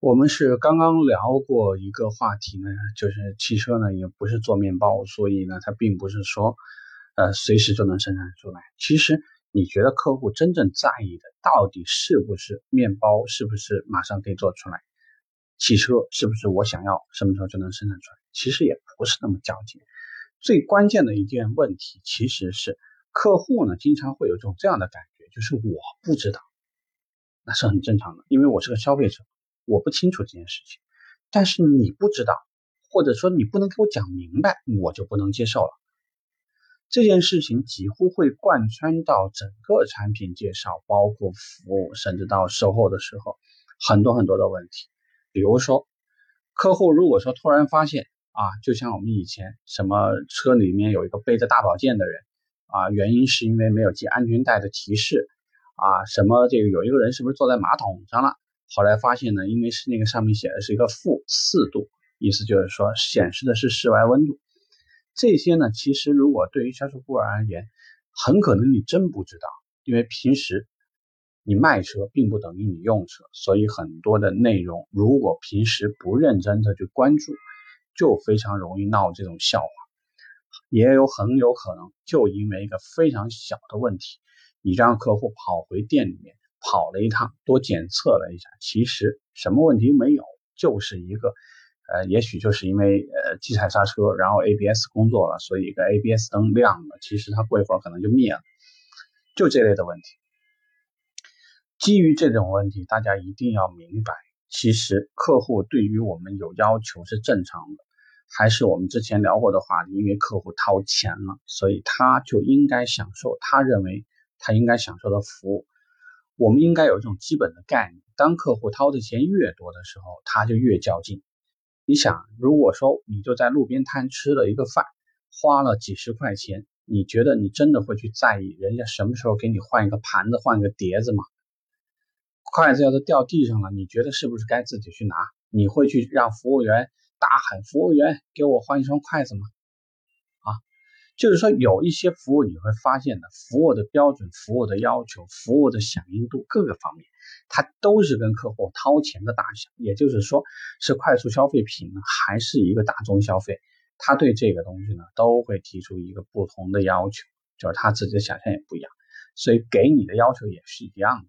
我们是刚刚聊过一个话题呢，就是汽车呢也不是做面包，所以呢它并不是说，呃随时就能生产出来。其实你觉得客户真正在意的到底是不是面包，是不是马上可以做出来？汽车是不是我想要什么时候就能生产出来？其实也不是那么较劲。最关键的一件问题其实是客户呢经常会有一种这样的感觉，就是我不知道，那是很正常的，因为我是个消费者。我不清楚这件事情，但是你不知道，或者说你不能给我讲明白，我就不能接受了。这件事情几乎会贯穿到整个产品介绍，包括服务，甚至到售后的时候，很多很多的问题。比如说，客户如果说突然发现啊，就像我们以前什么车里面有一个背着大宝剑的人啊，原因是因为没有系安全带的提示啊，什么这个有一个人是不是坐在马桶上了？后来发现呢，因为是那个上面写的是一个负四度，意思就是说显示的是室外温度。这些呢，其实如果对于销售顾问而言，很可能你真不知道，因为平时你卖车并不等于你用车，所以很多的内容如果平时不认真的去关注，就非常容易闹这种笑话。也有很有可能就因为一个非常小的问题，你让客户跑回店里面。跑了一趟，多检测了一下，其实什么问题没有，就是一个，呃，也许就是因为呃急踩刹车，然后 ABS 工作了，所以一个 ABS 灯亮了，其实它过一会儿可能就灭了，就这类的问题。基于这种问题，大家一定要明白，其实客户对于我们有要求是正常的，还是我们之前聊过的话题，因为客户掏钱了，所以他就应该享受他认为他应该享受的服务。我们应该有一种基本的概念：当客户掏的钱越多的时候，他就越较劲。你想，如果说你就在路边摊吃了一个饭，花了几十块钱，你觉得你真的会去在意人家什么时候给你换一个盘子、换一个碟子吗？筷子要是掉地上了，你觉得是不是该自己去拿？你会去让服务员大喊：“服务员，给我换一双筷子吗？”就是说，有一些服务你会发现的，服务的标准、服务的要求、服务的响应度各个方面，它都是跟客户掏钱的大小，也就是说，是快速消费品呢，还是一个大宗消费，他对这个东西呢，都会提出一个不同的要求，就是他自己的想象也不一样，所以给你的要求也是一样的。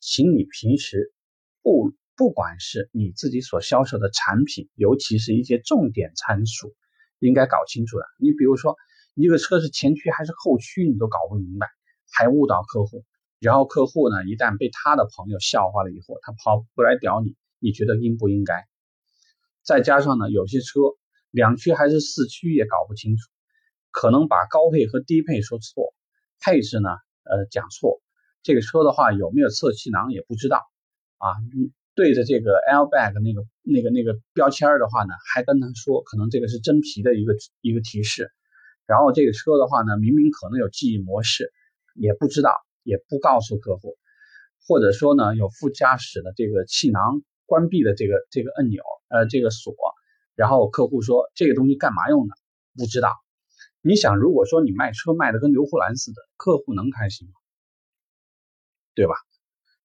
请你平时不不管是你自己所销售的产品，尤其是一些重点参数，应该搞清楚的。你比如说。一个车是前驱还是后驱，你都搞不明白，还误导客户。然后客户呢，一旦被他的朋友笑话了以后，他跑过来屌你，你觉得应不应该？再加上呢，有些车两驱还是四驱也搞不清楚，可能把高配和低配说错，配置呢，呃，讲错。这个车的话有没有侧气囊也不知道啊。对着这个 airbag 那个那个那个标签的话呢，还跟他说可能这个是真皮的一个一个提示。然后这个车的话呢，明明可能有记忆模式，也不知道，也不告诉客户，或者说呢，有副驾驶的这个气囊关闭的这个这个按钮，呃，这个锁，然后客户说这个东西干嘛用的？不知道。你想，如果说你卖车卖的跟刘胡兰似的，客户能开心吗？对吧？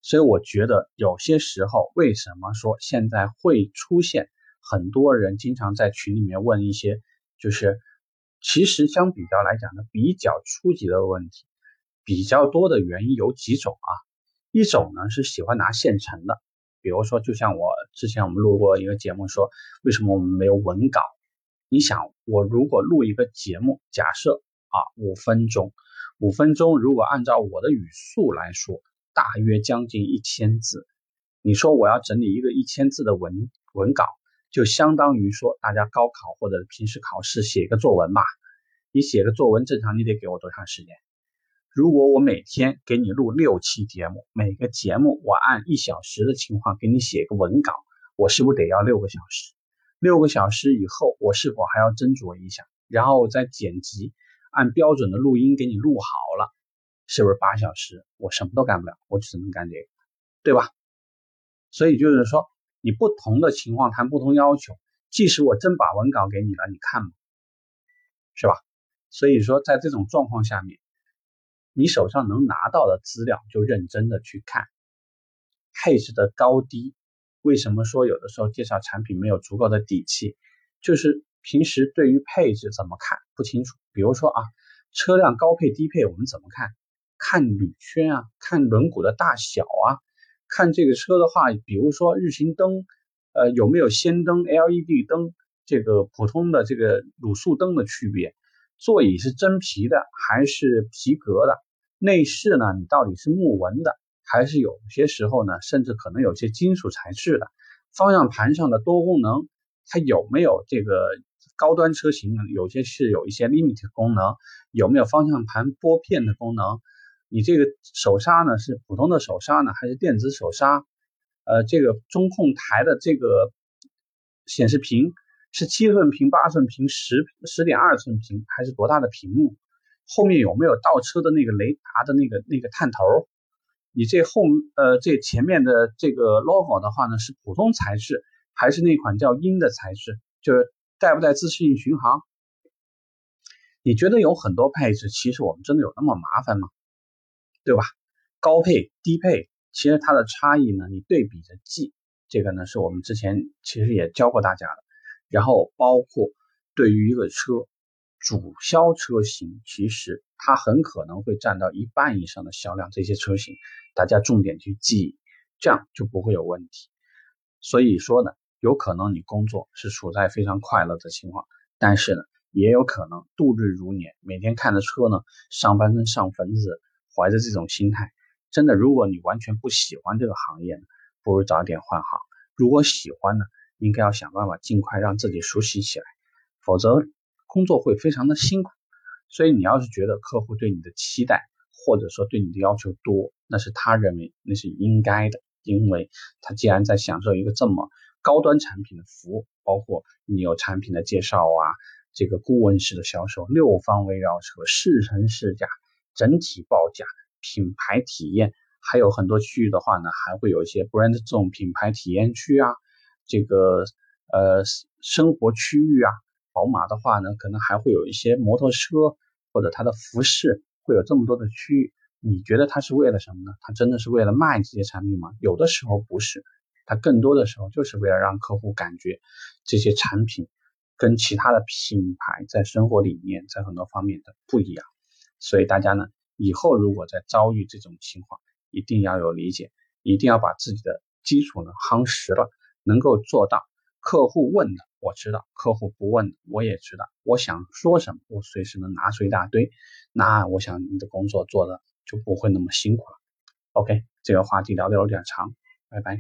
所以我觉得有些时候，为什么说现在会出现很多人经常在群里面问一些，就是。其实相比较来讲呢，比较初级的问题，比较多的原因有几种啊。一种呢是喜欢拿现成的，比如说就像我之前我们录过一个节目，说为什么我们没有文稿？你想我如果录一个节目，假设啊五分钟，五分钟如果按照我的语速来说，大约将近一千字，你说我要整理一个一千字的文文稿。就相当于说，大家高考或者平时考试写一个作文吧，你写个作文正常你得给我多长时间？如果我每天给你录六期节目，每个节目我按一小时的情况给你写个文稿，我是不是得要六个小时？六个小时以后，我是否还要斟酌一下？然后再剪辑，按标准的录音给你录好了，是不是八小时？我什么都干不了，我只能干这个，对吧？所以就是说。你不同的情况谈不同要求，即使我真把文稿给你了，你看吗？是吧？所以说，在这种状况下面，你手上能拿到的资料就认真的去看，配置的高低为什么说有的时候介绍产品没有足够的底气？就是平时对于配置怎么看不清楚。比如说啊，车辆高配低配我们怎么看？看铝圈啊，看轮毂的大小啊，看这个车的话，比如说日行灯，呃有没有氙灯、LED 灯，这个普通的这个卤素灯的区别。座椅是真皮的还是皮革的？内饰呢？你到底是木纹的，还是有些时候呢，甚至可能有些金属材质的？方向盘上的多功能，它有没有这个高端车型？有些是有一些 limit 功能，有没有方向盘拨片的功能？你这个手刹呢，是普通的手刹呢，还是电子手刹？呃，这个中控台的这个显示屏。是七寸屏、八寸屏、十十点二寸屏，还是多大的屏幕？后面有没有倒车的那个雷达的那个那个探头？你这后呃这前面的这个 logo 的话呢，是普通材质，还是那款叫鹰的材质？就是带不带自适应巡航？你觉得有很多配置，其实我们真的有那么麻烦吗？对吧？高配、低配，其实它的差异呢，你对比着记，这个呢是我们之前其实也教过大家的。然后包括对于一个车主销车型，其实它很可能会占到一半以上的销量，这些车型大家重点去记忆，这样就不会有问题。所以说呢，有可能你工作是处在非常快乐的情况，但是呢，也有可能度日如年，每天看着车呢上班跟上坟似的，怀着这种心态，真的，如果你完全不喜欢这个行业，不如早点换行；如果喜欢呢？应该要想办法尽快让自己熟悉起来，否则工作会非常的辛苦。所以你要是觉得客户对你的期待或者说对你的要求多，那是他认为那是应该的，因为他既然在享受一个这么高端产品的服务，包括你有产品的介绍啊，这个顾问式的销售，六方围绕车，试乘试驾，整体报价，品牌体验，还有很多区域的话呢，还会有一些 brand 这种品牌体验区啊。这个呃生活区域啊，宝马的话呢，可能还会有一些摩托车或者它的服饰，会有这么多的区域。你觉得它是为了什么呢？它真的是为了卖这些产品吗？有的时候不是，它更多的时候就是为了让客户感觉这些产品跟其他的品牌在生活理念在很多方面的不一样。所以大家呢，以后如果在遭遇这种情况，一定要有理解，一定要把自己的基础呢夯实了。能够做到，客户问的我知道，客户不问的我也知道。我想说什么，我随时能拿出一大堆。那我想你的工作做的就不会那么辛苦了。OK，这个话题聊的有点长，拜拜。